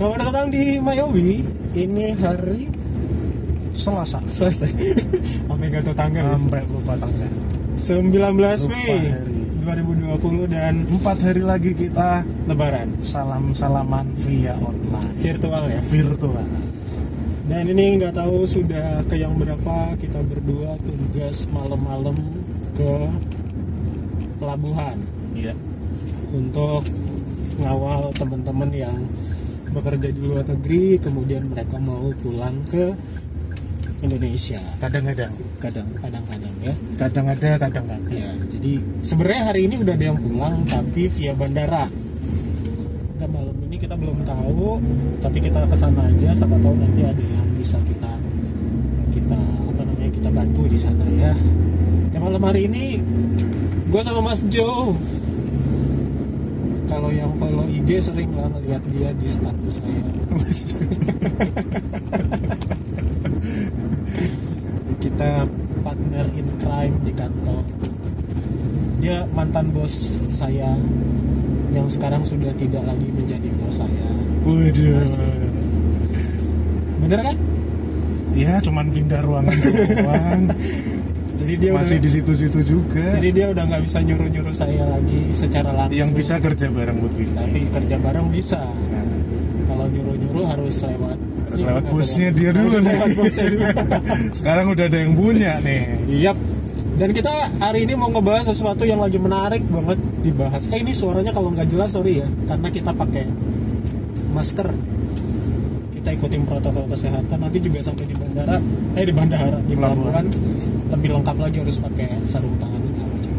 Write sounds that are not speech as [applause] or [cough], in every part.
Selamat datang di Mayowi. Ini hari Selasa Selasa. [laughs] Sampai gak tahu tanggal. sampai lupa tanggal 19 Lupa Mei hari. 2020 dan empat hari lagi kita Lebaran salam salaman via online virtual ya. virtual Dan ini nggak tahu sudah ke yang berapa kita berdua tugas malam-malam ke pelabuhan iya untuk ngawal teman-teman yang bekerja di luar negeri kemudian mereka mau pulang ke Indonesia. Kadang-kadang. Kadang kadang-kadang ya. Kadang ada kadang enggak ya jadi sebenarnya hari ini udah ada yang pulang tapi via bandara. Dan malam ini kita belum tahu tapi kita ke sana aja. Siapa tahu nanti ada yang bisa kita kita apa namanya kita bantu di sana ya. Dan malam hari ini gue sama Mas Joe kalau yang follow IG sering lah ngeliat dia di status saya. [laughs] Kita partner in crime di kantor. Dia mantan bos saya yang sekarang sudah tidak lagi menjadi bos saya. Waduh. Bener kan? Ya cuman pindah ruangan doang [laughs] jadi dia masih udah, di situ-situ juga jadi dia udah nggak bisa nyuruh nyuruh saya lagi secara langsung yang bisa kerja bareng buat kita tapi kerja bareng bisa Nah, kalau nyuruh nyuruh harus lewat harus Iya, lewat bener. dia dulu nih dulu. [laughs] sekarang udah ada yang punya nih Yap. Dan kita hari ini mau ngebahas sesuatu yang lagi menarik banget dibahas. Eh ini suaranya kalau nggak jelas sorry ya, karena kita pakai masker. Kita ikutin protokol kesehatan. Nanti juga sampai di bandara, eh di bandara di pelabuhan lebih lengkap lagi harus pakai sarung tangan segala macam.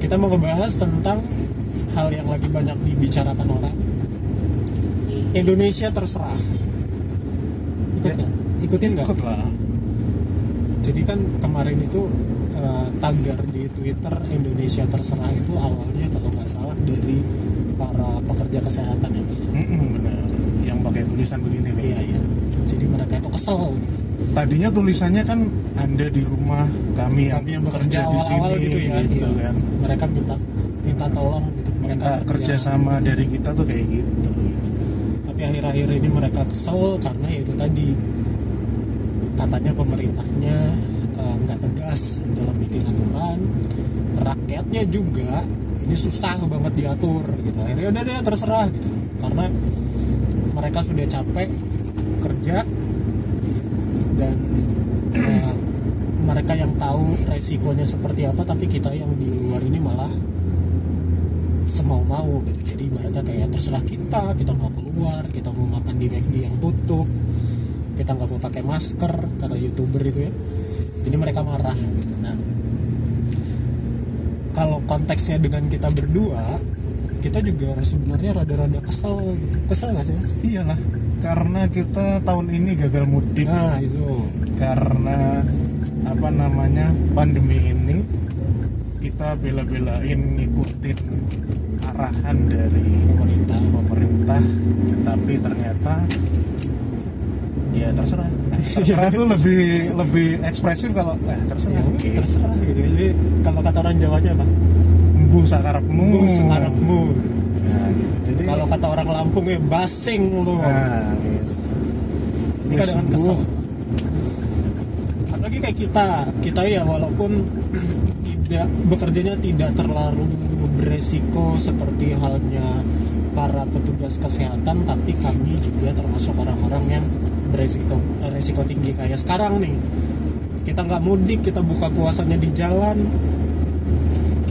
Kita mau ngebahas tentang hal yang lagi banyak dibicarakan orang. Indonesia terserah. Ikut Ya. Ikutin nggak? ikut lah Jadi kan kemarin itu eh, tagar di Twitter Indonesia terserah itu awalnya kalau nggak salah dari para pekerja kesehatan ya ya? Mm-mm, benar yang pakai tulisan begini nih Iya iya. Jadi mereka itu kesel. Gitu. Tadinya tulisannya kan anda di rumah kami yang, Kami yang bekerja di sini awal-awal gitu ya. gitu iya. kan Mereka minta minta tolong gitu. Mereka minta kerja sama dari kita tuh kayak gitu Tapi akhir-akhir ini mereka kesel karena ya itu tadi katanya pemerintahnya eh, nggak tegas dalam bikin aturan, rakyatnya juga ini susah banget diatur gitu. Akhirnya udah deh terserah gitu. Karena mereka sudah capek kerja dan eh, mereka yang tahu resikonya seperti apa, tapi kita yang di luar ini malah semau mau gitu jadi ibaratnya kayak terserah kita kita mau keluar kita mau makan di McD yang tutup kita nggak mau pakai masker kata youtuber itu ya jadi mereka marah gitu. nah kalau konteksnya dengan kita berdua kita juga sebenarnya rada-rada kesel kesel nggak sih mas? iyalah karena kita tahun ini gagal mudik. Nah itu. Karena apa namanya pandemi ini kita bela-belain ngikutin arahan dari pemerintah. pemerintah. Tapi ternyata ya terserah. Terserah tuh lebih lebih ekspresif kalau ya terserah. Udah, terserah. Gitu jadi kalau kata orang Jawanya apa? Embuh sakarepmu. Mu sekarangmu gitu. Jadi kalau kata orang Lampung ya basing lu nah, gitu. ini kadang embuh. kesel apalagi kayak kita kita ya walaupun [clears throat] tidak bekerjanya tidak terlalu beresiko seperti halnya para petugas kesehatan tapi kami juga termasuk orang-orang yang beresiko resiko tinggi kayak sekarang nih kita nggak mudik kita buka puasanya di jalan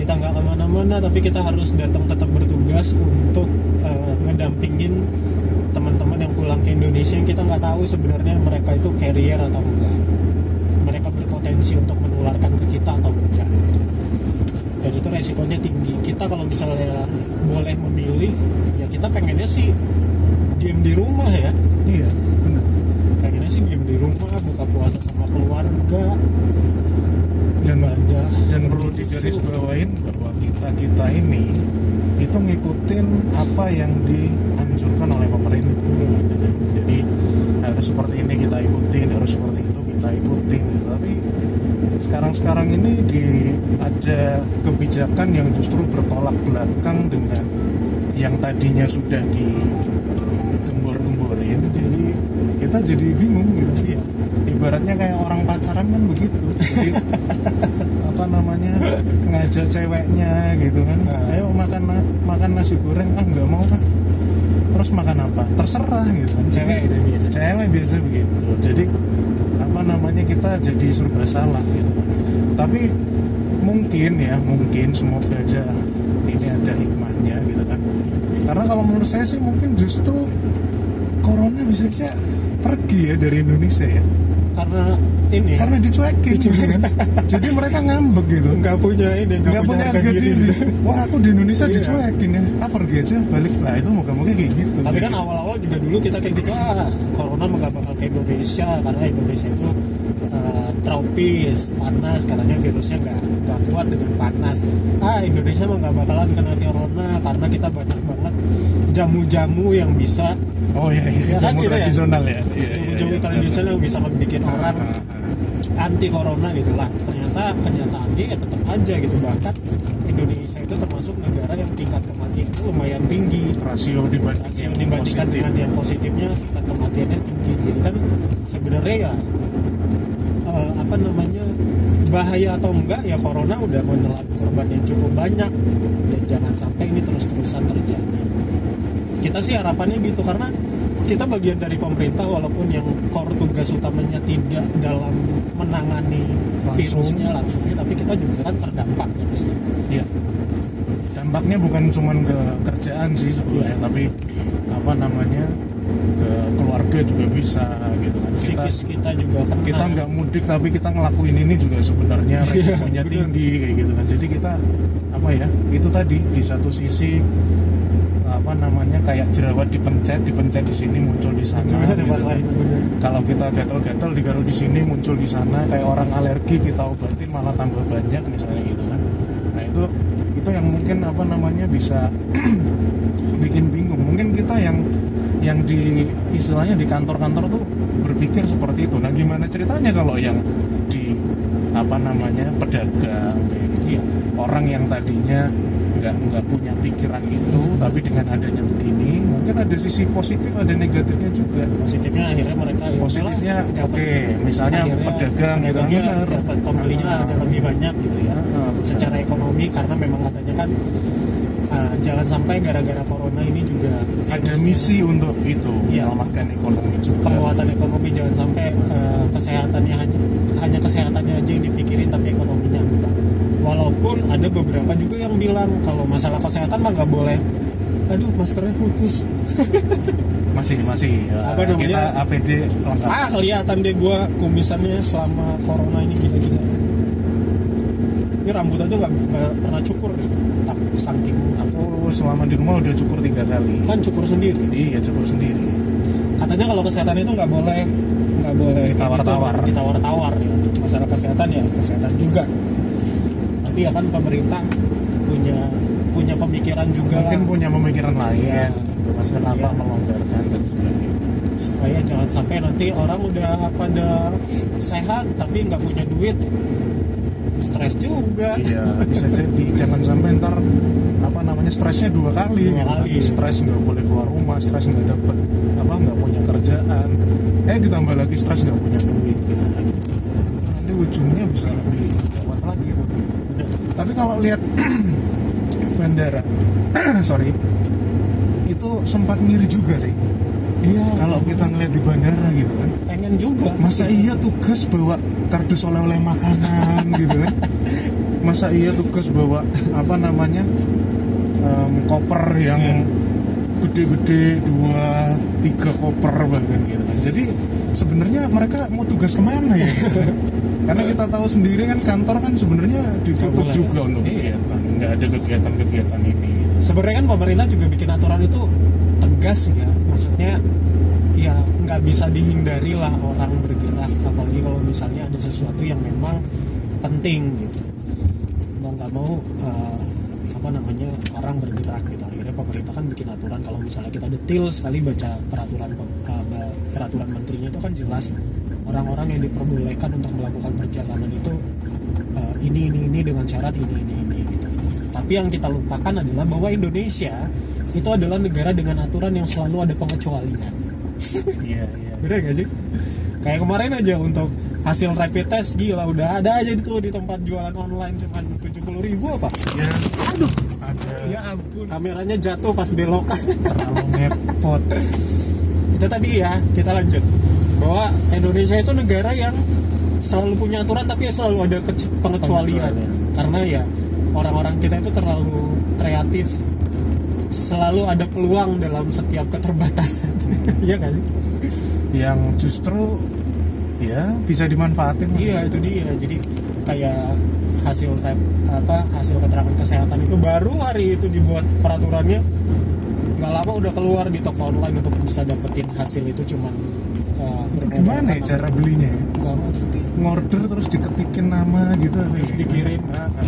kita nggak ke mana-mana tapi kita harus datang tetap bertugas untuk eh, ngedampingin teman-teman yang pulang ke Indonesia yang kita nggak tahu sebenarnya mereka itu carrier atau enggak. Mereka berpotensi untuk menularkan ke kita atau enggak. Dan itu resikonya tinggi. Kita kalau misalnya boleh memilih ya kita pengennya sih diem di rumah ya. Iya benar. Pengennya sih diem di rumah buka puasa sama keluarga. Dan ibadah dan perlu digarisbawain bahwa kita kita ini itu ngikutin apa yang dianjurkan oleh pemerintah jadi harus seperti ini kita ikutin harus seperti itu kita ikutin tapi sekarang-sekarang ini di ada kebijakan yang justru bertolak belakang dengan yang tadinya sudah digembor-gemborin jadi kita jadi bingung. Ibaratnya kayak orang pacaran kan begitu. Jadi [laughs] apa namanya ngajak ceweknya gitu kan. Nah. ayo makan makan nasi goreng. Ah nggak mau kan terus makan apa? Terserah gitu kan. Cewek Jadi- itu biasa. cewek biasa begitu. Jadi apa namanya kita jadi serba salah gitu. Tapi mungkin ya mungkin semoga aja ini ada hikmahnya gitu kan. Karena kalau menurut saya sih mungkin justru corona bisa bisa pergi ya dari Indonesia ya karena ini. Karena dicuekin. Gitu kan. jadi mereka ngambek gitu. Nggak punya ini nggak punya harga diri. wah aku di Indonesia Iya. dicuekin ya. Ah pergi aja balik. Nah itu moga-moga kayak gitu. Tapi kan awal-awal juga dulu kita kayak gitu ah corona nggak bakal ke Indonesia? Karena Indonesia itu tropis panas katanya virusnya nggak nggak kuat dengan panas ah Indonesia mah nggak bakalan kena corona karena kita banyak banget jamu-jamu yang bisa oh iya iya Ya kan jamu ya? tradisional ya Iya, iya, jamu-jamu iya. tradisional yang bisa bikin orang Ah, ah. anti corona gitu lah ternyata kenyataannya ya tetap aja gitu bahkan Indonesia itu termasuk negara yang tingkat kematian itu lumayan tinggi rasio dibanding yang yang dibandingkan positif. dengan yang positifnya tingkat kematiannya tinggi jadi kan sebenarnya ya eh, apa namanya bahaya atau enggak ya corona udah menelan korban yang cukup banyak gitu. dan jangan sampai ini terus-terusan terjadi kita sih harapannya gitu karena kita bagian dari pemerintah walaupun yang core tugas utamanya tidak dalam menangani Langsung. virusnya langsungnya tapi kita juga kan terdampak ya. Iya. Dampaknya bukan cuma ke kerjaan sih sebetulnya, Iya. tapi apa namanya ke keluarga juga bisa gitu kan. Kita psikis kita juga kena. kita nggak mudik tapi kita ngelakuin ini juga sebenarnya Iya, resikonya tinggi kayak gitu kan. Jadi kita apa ya? Itu tadi di satu sisi apa namanya kayak jerawat dipencet dipencet di sini muncul di sana gitu kan. lain kalau kita gatal-gatal ditaruh di sini muncul di sana kayak orang alergi kita obatin malah tambah banyak misalnya gitu kan nah itu itu yang mungkin apa namanya bisa [clears throat] bikin bingung mungkin kita yang yang di istilahnya di kantor-kantor tuh berpikir seperti itu nah gimana ceritanya kalau yang di apa namanya pedagang gitu Iya. orang yang tadinya nggak nggak punya pikiran itu tapi dengan adanya begini mungkin ada sisi positif ada negatifnya juga positifnya akhirnya mereka ya positifnya oke dapat- misalnya akhirnya pedagang gitu benar. dapat pembelinya Ah. ada lebih banyak gitu ya betul. secara ekonomi karena memang katanya kan ah, jangan sampai gara-gara corona ini juga ada misi untuk itu Iya. menyelamatkan ekonomi juga. Penguatan ekonomi jangan sampai eh, kesehatannya hanya hanya kesehatannya aja yang dipikirin tapi ekonominya enggak. Walaupun ada beberapa juga yang bilang kalau masalah kesehatan mah nggak boleh. Aduh maskernya putus. [laughs] Masih masih. Uh, Apa namanya? kita APD lengkap. Ah kelihatan deh gua kumisannya selama corona ini gila-gila ini rambut aja nggak pernah cukur tak saking aku selama di rumah udah cukur tiga kali. Kan cukur sendiri? Iya cukur sendiri. Katanya kalau kesehatan itu nggak boleh nggak boleh Ditawar-tawar. gitu, ditawar-tawar ya. Masalah kesehatan ya kesehatan juga. Tapi ya kan pemerintah punya punya pemikiran juga mungkin lah, punya pemikiran lain. Gitu kan kenapa Iya. melonggarkan dan sebagainya. Supaya jangan sampai nanti orang udah pada sehat tapi nggak punya duit stres juga Iya, bisa jadi jangan sampai ntar apa namanya stresnya dua kali, Dua gitu. kali. stres nggak boleh keluar rumah, stres nggak dapet apa nggak punya kerjaan, eh ditambah lagi stres nggak punya duit, gitu. nanti ujungnya bisa lebih gawat lagi tuh. Tapi kalau lihat [clears throat] bandara, [clears throat] sorry, itu sempat ngiri juga sih. iya Kalau kita ngeliat di bandara gitu kan, pengen juga masa iya tugas bawa kardus oleh-oleh makanan [laughs] gitu kan. Masa iya tugas bawa apa namanya em, koper yang Iya. gede-gede dua tiga koper bahkan gitu kan. Jadi sebenarnya mereka mau tugas ke mana ya? [laughs] Karena kita tahu sendiri kan kantor kan sebenarnya ditutup boleh. juga untuk Iya. kegiatan nggak ada kegiatan-kegiatan ini. Sebenarnya kan pemerintah juga bikin aturan itu tegas ya. Maksudnya ya nggak bisa dihindari lah orang bergerak kalau misalnya ada sesuatu yang memang penting gitu. Mau nggak mau eh, apa namanya orang bergerak gitu. Akhirnya pemerintah kan bikin aturan kalau misalnya kita detail sekali baca peraturan eh, peraturan menterinya itu kan jelas. Orang-orang yang diperbolehkan untuk melakukan perjalanan itu eh, ini ini ini dengan syarat ini ini ini gitu. tapi yang kita lupakan adalah bahwa Indonesia itu adalah negara dengan aturan yang selalu ada pengecualian. Iya iya. Bener gak sih kayak kemarin aja untuk hasil rapid test gila udah ada aja itu di tempat jualan online cuman tujuh puluh ribu apa? Ya aduh. Ada. Ya ampun. Kameranya jatuh pas belok terlalu ngepot. Itu tadi ya kita lanjut. Bahwa Indonesia itu negara yang selalu punya aturan tapi selalu ada pengecualian. Karena ya orang-orang kita itu terlalu kreatif. Selalu ada peluang dalam setiap keterbatasan. [laughs] Iya nggak sih yang justru ya bisa dimanfaatin iya itu dia jadi kayak hasil apa hasil keterangan kesehatan itu baru hari itu dibuat peraturannya nggak lama udah keluar di toko online untuk bisa dapetin hasil itu cuman uh, itu gimana ya cara belinya ya? nggak ngerti ngorder terus diketikin nama gitu ya? dikirim. Ah, ah.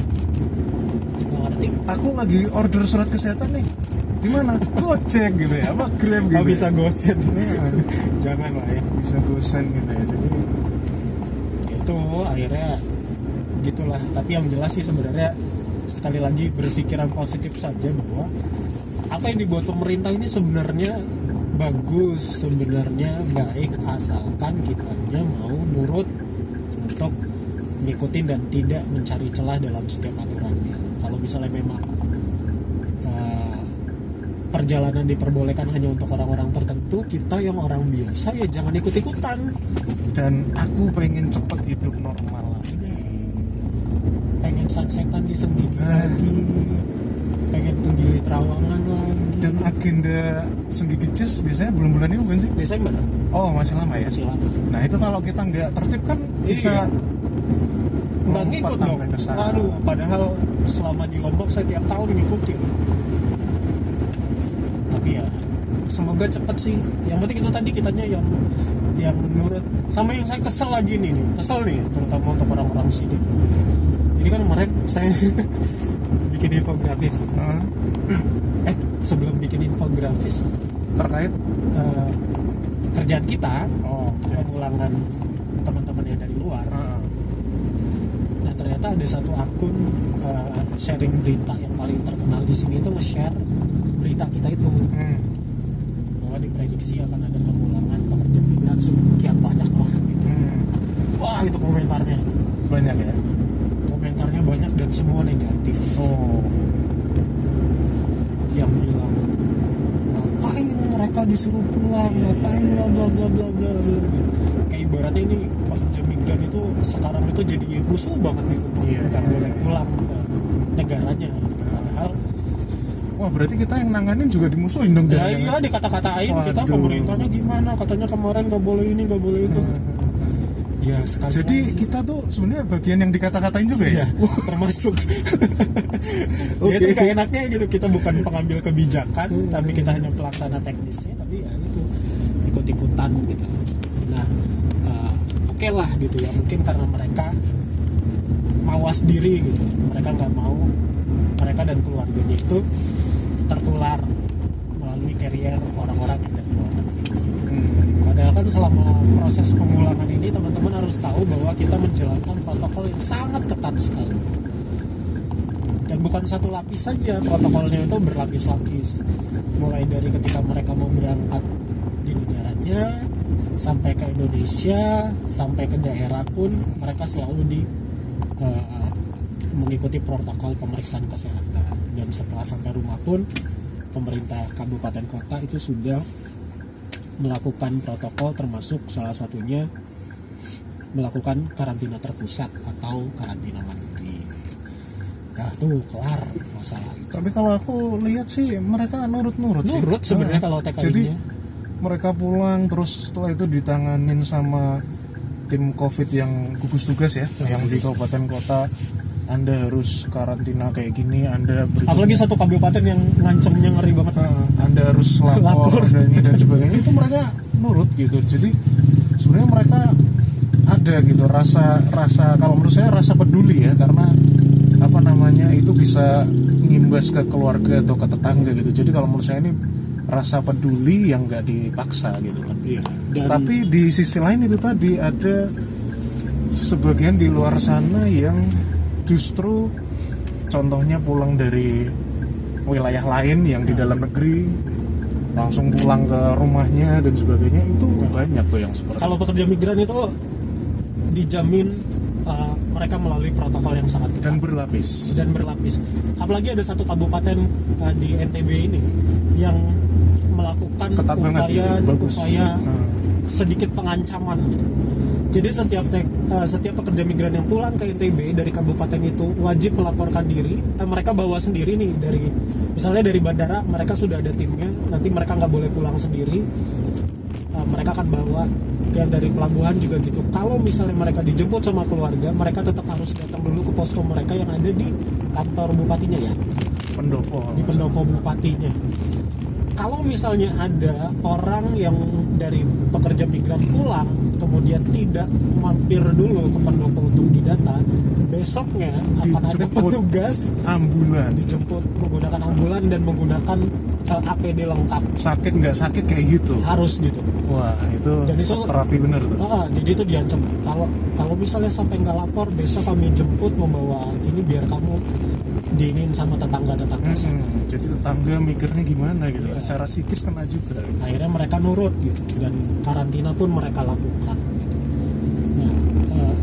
nggak ngerti aku lagi order surat kesehatan nih di mana gojek gitu ya? Apa grab gitu bisa ya? gosen jangan lah ya bisa gosen gitu ya. Jadi itu akhirnya gitulah. Tapi yang jelas sih sebenarnya sekali lagi berpikiran positif saja bahwa apa yang dibuat pemerintah ini sebenarnya bagus sebenarnya baik asalkan kitanya mau nurut untuk ngikutin dan tidak mencari celah dalam setiap aturannya. Kalau misalnya memang perjalanan diperbolehkan hanya untuk orang-orang tertentu kita yang orang biasa ya jangan ikut-ikutan. Dan aku pengen cepet hidup normal lagi. Pengen sunsetan di Senggigi Ah. lagi. Pengen ke Gili Trawangan lagi. Dan agenda senggigi jazz biasanya bulan-bulan ini bukan sih? Desember. Oh masih lama ya? Masih lama. Nah itu kalau kita nggak tertib kan bisa Iya. nggak ngikut dong. aduh padahal selama di Lombok saya tiap tahun ngikutin ya semoga cepet sih. Yang penting itu tadi kitanya yang yang nurut. Sama yang saya kesel lagi nih nih. Kesel nih terutama untuk orang-orang sini. Ini kan kemarin saya [laughs] bikin infografis. Hah? [clears throat] eh sebelum bikin infografis. Terkait? Eh, kerjaan kita oh ya. pengulangan teman-teman yang dari luar. Ah, nah ternyata ada satu akun eh, sharing berita yang paling terkenal di sini itu nge-share berita kita itu. Hmm. bahwa diprediksi akan ada pengulangan pekerja migran sekian banyak lah gitu. Hmm. wah itu komentarnya. Banyak ya? Komentarnya banyak dan semua negatif. Oh. Yang bilang ngapain mereka disuruh pulang? Iya, ngapain iya, bla bla bla bla bla kayak ibaratnya ini pekerja migran itu sekarang itu jadi musuh banget gitu. Iya, iya, boleh iya. pulang ke negaranya. Padahal wah berarti kita yang nanganin juga dimusuhin dong ya jangan-jangan. iya dikata-katain kita pemerintahnya gimana katanya kemarin nggak boleh ini nggak boleh itu ya sekali jadi lagi. kita tuh sebenarnya bagian yang dikata-katain juga ya Iya, [laughs] termasuk. [laughs] Oke. Ya itu gak enaknya gitu kita bukan pengambil kebijakan, tapi kita hanya pelaksana teknisnya, tapi ya itu ikut-ikutan gitu. Nah, eh, oke lah gitu ya, mungkin karena mereka mawas diri gitu, mereka nggak mau mereka dan keluarganya itu tertular melalui carrier orang-orang yang dari luar negeri. Hmm. Padahal kan selama proses pemulangan ini teman-teman harus tahu bahwa kita menjalankan protokol yang sangat ketat sekali. Dan bukan satu lapis saja, protokolnya itu berlapis-lapis. Mulai dari ketika mereka mau berangkat di negaranya, sampai ke Indonesia, sampai ke daerah pun mereka selalu di eh, mengikuti protokol pemeriksaan kesehatan. Dan setelah sampai rumah pun pemerintah kabupaten kota itu sudah melakukan protokol termasuk salah satunya melakukan karantina terpusat atau karantina mandiri. Nah tuh kelar masalah itu. tapi kalau aku lihat sih mereka nurut-nurut sih Nurut sebenarnya Ah, kalau jadi TKI-nya. mereka pulang terus setelah itu ditanganin sama tim covid yang gugus tugas ya yang di kabupaten kota anda harus karantina kayak gini anda berikutnya- Apalagi satu kabupaten yang ngancemnya ngeri banget. Ah, anda harus lapor, Lapor. dan ini dan sebagainya itu mereka nurut gitu jadi sebenarnya mereka ada gitu rasa rasa kalau menurut saya rasa peduli ya karena apa namanya itu bisa ngimbas ke keluarga atau ke tetangga gitu jadi kalau menurut saya ini rasa peduli yang nggak dipaksa gitu kan Iya. Dan tapi di sisi lain itu tadi ada sebagian di luar sana yang justru contohnya pulang dari wilayah lain yang di dalam negeri langsung pulang ke rumahnya dan sebagainya itu banyak tuh yang seperti kalau pekerja migran itu dijamin uh, mereka melalui protokol yang sangat ketat dan berlapis dan berlapis. Apalagi ada satu kabupaten uh, di NTB ini yang melakukan Ketat banget upaya gitu, bagus. upaya Hmm. sedikit pengancaman. gitu. Jadi setiap tek- uh, setiap pekerja migran yang pulang ke NTB dari kabupaten itu wajib melaporkan diri. Eh, mereka bawa sendiri nih dari misalnya dari bandara mereka sudah ada timnya. Nanti mereka nggak boleh pulang sendiri. Uh, mereka akan bawa yang dari pelabuhan juga gitu. Kalau misalnya mereka dijemput sama keluarga, mereka tetap harus datang dulu ke posko mereka yang ada di kantor bupatinya ya, pendopo di pendopo bupatinya. Kalau misalnya ada orang yang dari pekerja migran pulang, kemudian tidak mampir dulu ke pendopo untuk didata, besoknya akan ada petugas ambulan. dijemput menggunakan ambulan dan menggunakan uh, APD lengkap. sakit nggak sakit kayak gitu Harus gitu. wah itu, Dan itu- terapi bener tuh Ah, jadi itu diancam. Kalau kalau misalnya sampai nggak lapor, besok kami jemput membawa ini biar kamu diinin sama tetangga-tetangga. Hmm, jadi tetangga mikirnya gimana gitu Iya. secara psikis kena juga Akhirnya mereka nurut gitu dan karantina pun mereka lakukan. Gitu. Nah, eh,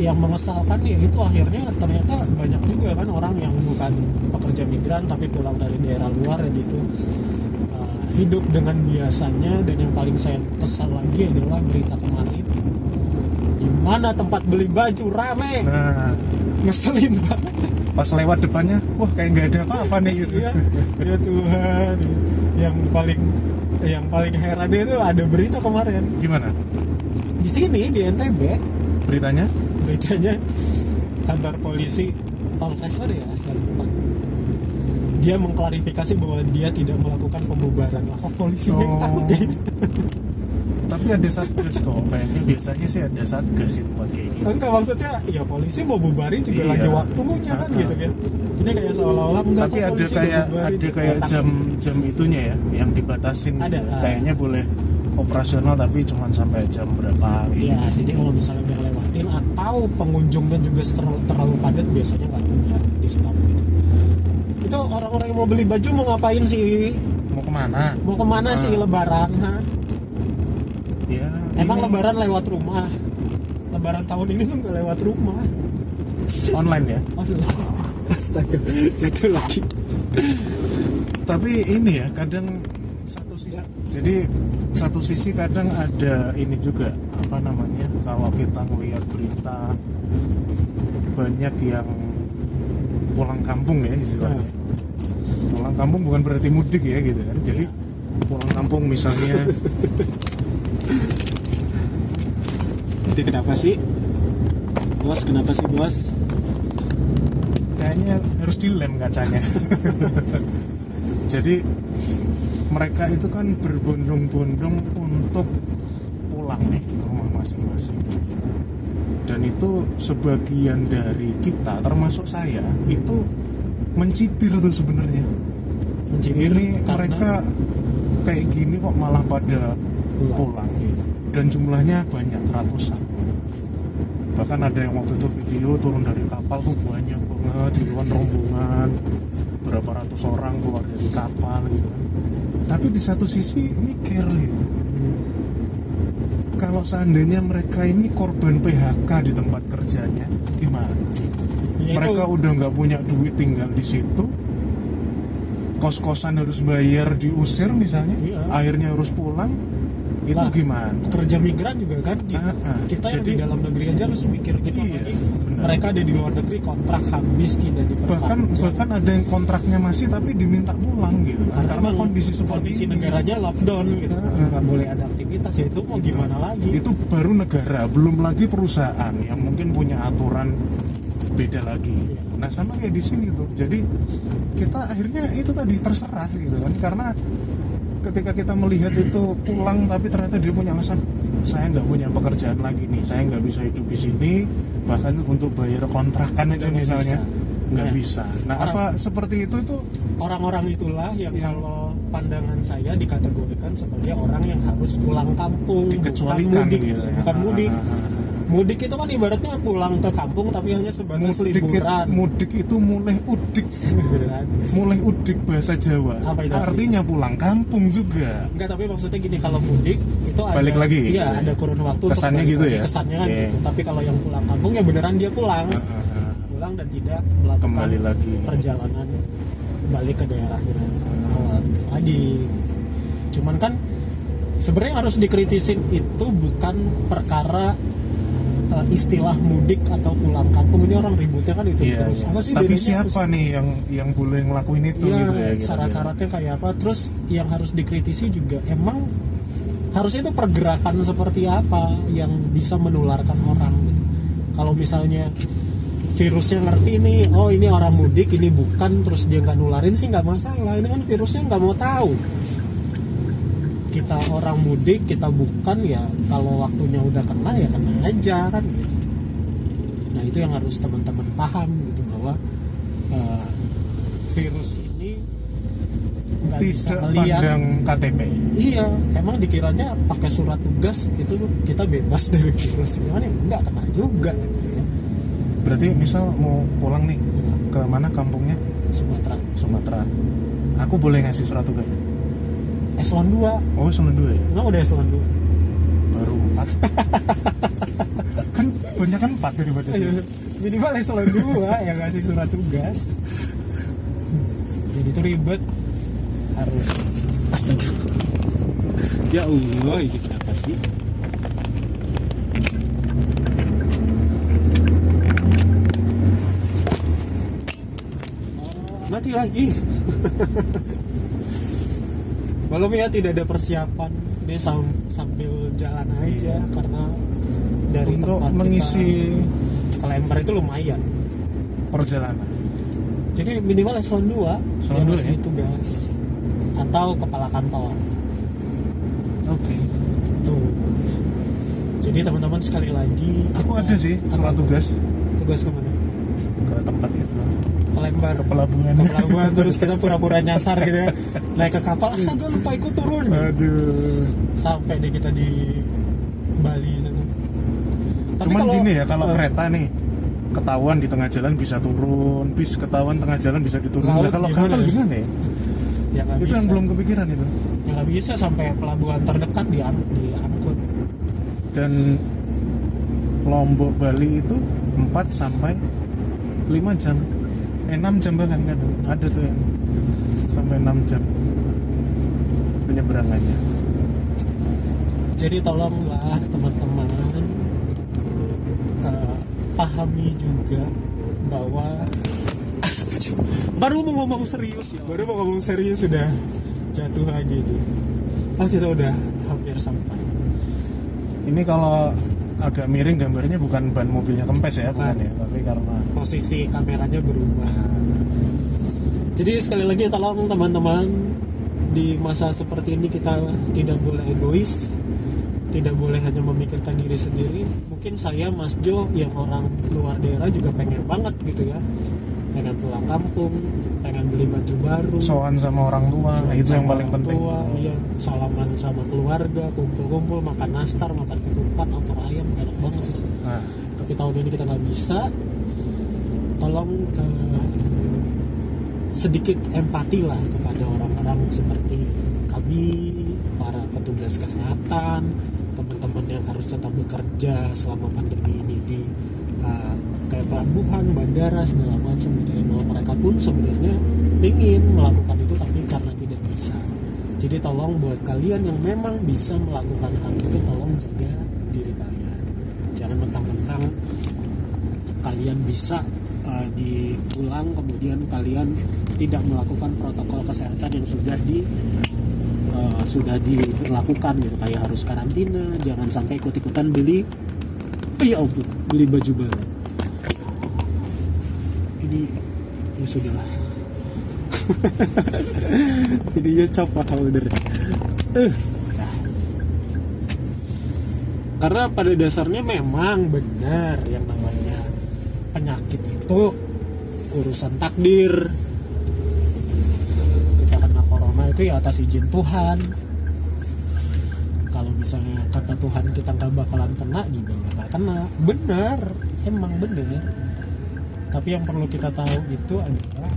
yang mengesalkan ya itu akhirnya ternyata banyak juga kan orang yang bukan pekerja migran tapi pulang dari daerah luar dan itu eh, hidup dengan biasanya. Dan yang paling saya kesal lagi adalah berita kemarin di mana tempat beli baju rame. Nah. Ngeselin banget. Pas lewat depannya wah kayak nggak ada apa-apa nih gitu. Ya, ya Tuhan. Yang paling yang paling heran itu ada berita kemarin. Gimana? Di sini di NTB beritanya beritanya kantor polisi Polres mana ya saya lupa. Dia mengklarifikasi bahwa dia tidak melakukan pembubaran. Lah kok polisi yang Oh. tahu deh [laughs] tapi ada satgas kok kayaknya biasanya sih ada satgas itu kayak gitu. Enggak maksudnya ya polisi mau bubarin juga Iya. lagi waktunya kan gitu kan. Ini kayak seolah-olah enggak tapi ada kayak ada kayak jam jam itunya ya yang dibatasin Ada, ah. kayaknya boleh operasional tapi cuma sampai jam berapa Iya, gitu. jadi kalau misalnya udah lewatin atau pengunjungnya juga terlalu, terlalu padat biasanya nggak punya di stop gitu. Itu orang-orang yang mau beli baju mau ngapain sih? mau ke mana Mau ke mana sih Ah. lebaran? ha? ya Emang ini lebaran lewat rumah? Lebaran tahun ini tuh nggak lewat rumah. online ya Aduh, [laughs] astaga, jatuh lagi. tapi ini ya kadang satu sisi jadi satu sisi kadang ada ini juga apa namanya kalau kita ngelihat berita banyak yang pulang kampung ya istilahnya. Pulang kampung bukan berarti mudik ya gitu kan. Jadi pulang kampung misalnya. Jadi kenapa sih? Bos, kenapa sih bos? kayaknya harus dilem kacanya. [laughs] Jadi mereka itu kan berbondong-bondong untuk pulang nih ke rumah masing-masing. Dan itu sebagian dari kita termasuk saya itu mencibir tuh sebenarnya. Mencibir ini karena- mereka kayak gini kok malah pada Pulang. pulang. Dan jumlahnya banyak ratusan. Bahkan ada yang waktu itu video turun dari kapal tuh banyak banget di luar rombongan berapa ratus orang keluar dari kapal gitu kan tapi di satu sisi mikir gitu kalau seandainya mereka ini korban PHK di tempat kerjanya gimana Ya, itu- mereka udah nggak punya duit tinggal di situ kos-kosan harus bayar diusir misalnya Iya. akhirnya harus pulang itu Lah, gimana pekerja migran juga kan kita, Ah, ah. kita yang di Jadi- dalam negeri aja harus mikir gitu Iya. Mereka ada di luar negeri kontrak habis tidak bahkan diperpanjang. Bahkan ada yang kontraknya masih tapi diminta pulang gitu. Karena, emang kondisi seperti kondisi ini. negaranya lockdown gitu. Ah, ah. nggak boleh ada aktivitas ya itu mau gimana lagi? Itu baru negara belum lagi perusahaan yang mungkin punya aturan beda lagi. Nah sama kayak di sini tuh. Jadi kita akhirnya itu tadi terserah gitu kan. Karena ketika kita melihat itu pulang tapi ternyata dia punya alasan saya nggak punya pekerjaan lagi nih saya nggak bisa hidup di sini bahkan untuk bayar kontrakan aja misalnya bisa. nggak Nah, bisa nah orang- apa seperti itu itu orang-orang itulah yang Yang- kalau pandangan saya dikategorikan sebagai orang yang harus pulang kampung bukan mudik gitu ya. bukan mudik Ah, ah, ah. Mudik itu kan ibaratnya pulang ke kampung tapi hanya sebatas mudik, liburan mudik itu mulai udik mulai udik bahasa Jawa Apa itu artinya pulang kampung juga Enggak, tapi maksudnya gini kalau mudik itu ada Balik lagi, Iya, ya. ada kurun waktu Kesannya gitu lagi. ya? Kesannya kan Oke. gitu. Tapi kalau yang pulang kampung ya beneran dia pulang. Ah, ah, ah. Pulang dan tidak melakukan Kembali lagi. perjalanan balik ke daerahnya awal gitu lagi gitu. Cuman kan sebenarnya harus dikritisin itu bukan perkara eh, istilah mudik atau pulang kampung ini orang ributnya kan itu Iya, terus. iya. Apa sih tapi siapa nih yang yang boleh ngelakuin itu Iya, gitu ya kira-kira? syarat-syaratnya kayak apa? Terus yang harus dikritisi juga emang harusnya itu pergerakan seperti apa yang bisa menularkan orang gitu. Kalau misalnya virusnya ngerti nih, oh ini orang mudik, ini bukan, terus dia nggak nularin sih nggak masalah. Ini kan virusnya nggak mau tahu. Kita orang mudik, kita bukan ya. Kalau waktunya udah kena ya kena aja kan gitu. Nah itu yang harus teman-teman paham gitu bahwa eh, virus ini nggak bisa tidak melihat pandang KTP Iya, emang dikiranya pakai surat tugas itu kita bebas dari virus. Cuman ya enggak kena juga gitu ya. berarti misal mau pulang nih Ya, ke mana kampungnya Sumatera. Sumatera aku boleh ngasih surat tugas? Eselon 2. oh sama dua ya Emang udah eselon 2. baru empat [laughs] kan banyak kan empat daripada Ayo, dua. minimal eselon 2 yang ngasih surat tugas. Jadi itu ribet. Harus astaga. Ya Allah, ini kenapa sih? Mati lagi. [laughs] Belum ya tidak ada persiapan. Dia sam- sambil jalan aja karena dari untuk tempat mengisi kita ke itu lumayan. perjalanan Jadi minimal eselon 2 Eselon yang dua ngasih ya? tugas atau kepala kantor. oke Tuh. Jadi teman-teman sekali lagi aku kita- ada sih surat tugas Tugas ke mana? Itu Ke pelabuhan Ke pelabuhan terus kita pura-pura nyasar gitu ya. Naik ke kapal, astaga lupa ikut turun. aduh Sampai deh kita di Bali. Tapi cuman kalau- gini ya kalau eh, kereta nih ketahuan di tengah jalan bisa turun bis ketahuan tengah jalan bisa diturun Nah, kalau gimana kapal ya? gimana ya [laughs] ya itu bisa. yang belum kepikiran itu Ya nggak bisa sampai pelabuhan terdekat di diangkut. dan Lombok Bali itu 4 sampai 5 jam eh 6 jam bahkan kadang ada tuh yang sampai 6 jam. Penyeberangannya. Jadi tolonglah teman-teman eh, pahami juga bahwa [laughs] baru mau ngomong serius ya, baru mau ngomong serius sudah. Jatuh lagi nih. Ah kita udah hampir sampai. ini kalau agak miring gambarnya bukan ban mobilnya kempes ya bukan Bukan. ya tapi karena Posisi kameranya berubah. Jadi sekali lagi tolong teman-teman di masa seperti ini kita tidak boleh egois, tidak boleh hanya memikirkan diri sendiri. Mungkin saya Mas Jo yang orang luar daerah juga pengen banget gitu ya, pengen pulang kampung, pengen beli baju baru. soan sama orang tua nah, itu yang paling penting. tua, iya, salaman sama keluarga, kumpul-kumpul, makan nastar, makan ketupat, opor ayam, enak banget itu. Nah. Tapi tahun ini kita nggak bisa. Tolong eh, sedikit empati lah kepada orang-orang seperti kami para petugas kesehatan teman-teman yang harus tetap bekerja selama pandemi ini di pelabuhan bandara segala macam gitu ya. Bahwa mereka pun sebenarnya ingin melakukan itu tapi karena tidak bisa. Jadi tolong buat kalian yang memang bisa melakukan hal itu tolong jaga diri kalian. Jangan mentang-mentang kalian bisa uh, diulang kemudian kalian tidak melakukan protokol kesehatan yang sudah di uh, sudah diberlakukan gitu. Kayak harus karantina jangan sampai ikut-ikutan beli ya ampun beli baju baru ini ya sudahlah. [laughs] Jadinya copot holder eh. Nah. karena pada dasarnya memang benar yang namanya penyakit itu urusan takdir. Kita kena corona itu ya atas izin Tuhan. Kalau misalnya kata Tuhan kita nggak bakalan kena juga ya nggak kena. Benar emang benar tapi yang perlu kita tahu itu adalah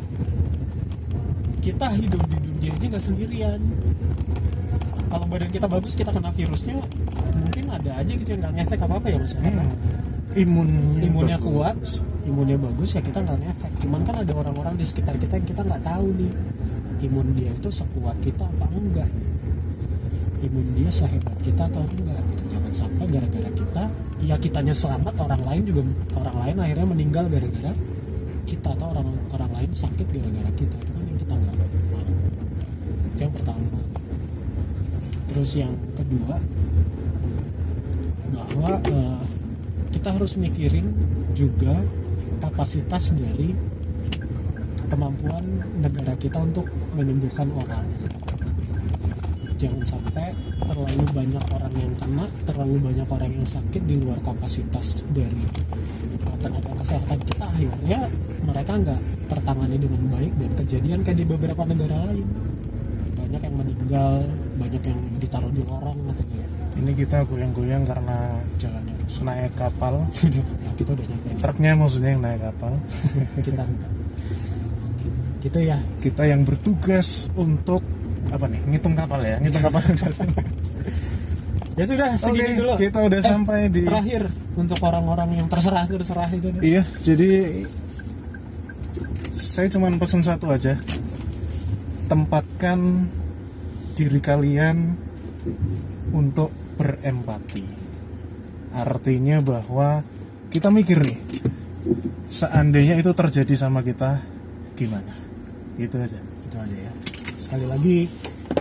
kita hidup di dunia ini nggak sendirian. Kalau badan kita bagus kita kena virusnya mungkin ada aja gitu yang nggak ngefek apa apa ya mas. Hmm. Imunnya imunnya bagus. kuat imunnya bagus ya kita nggak ngefek. Cuman kan ada orang-orang di sekitar kita yang kita nggak tahu nih imun dia itu sekuat kita apa enggak. Imun dia sehebat kita atau enggak gitu. Jangan sampai gara-gara kita ya kitanya selamat orang lain juga orang lain akhirnya meninggal gara-gara kita atau orang orang lain sakit gara-gara kita. Itu kan yang kita nggak mau. Itu yang pertama. Terus yang kedua bahwa eh, kita harus mikirin juga kapasitas dari kemampuan negara kita untuk menyembuhkan orang jangan sampai terlalu banyak orang yang kena terlalu banyak orang yang sakit di luar kapasitas dari tenaga kesehatan kita akhirnya mereka nggak tertangani dengan baik dan kejadian kayak di beberapa negara lain banyak yang meninggal banyak yang ditaruh di lorong katanya ya. Ini kita goyang-goyang karena jalannya naik kapal. [laughs] Nah, kita udah nyampe Truknya maksudnya yang naik kapal. [laughs] kita [laughs] gitu ya Kita yang bertugas untuk apa nih? Ngitung kapal ya, ngitung kapal. [laughs] ya sudah segini Oke, dulu kita udah Eh, sampai di terakhir untuk orang-orang yang terserah terserah itu deh. Iya, jadi saya cuma pesan satu aja. Tempatkan diri kalian untuk berempati. Artinya bahwa kita mikir nih, seandainya itu terjadi sama kita, gimana? Gitu aja. Sekali lagi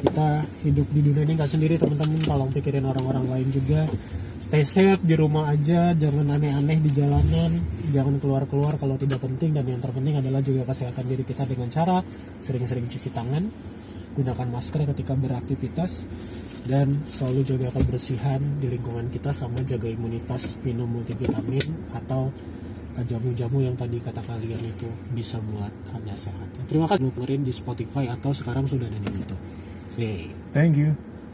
kita hidup di dunia ini nggak sendiri teman-teman. Tolong pikirin orang-orang lain juga. Stay safe di rumah aja jangan aneh-aneh di jalanan jangan keluar-keluar kalau tidak penting. Dan yang terpenting adalah juga kesehatan diri kita dengan cara sering-sering cuci tangan gunakan masker ketika beraktivitas dan selalu jaga kebersihan di lingkungan kita sama jaga imunitas minum multivitamin atau jamu-jamu yang tadi kata kalian itu bisa buat anda sehat. Terima kasih dengerin di Spotify atau sekarang sudah ada di YouTube. Hey. Thank you.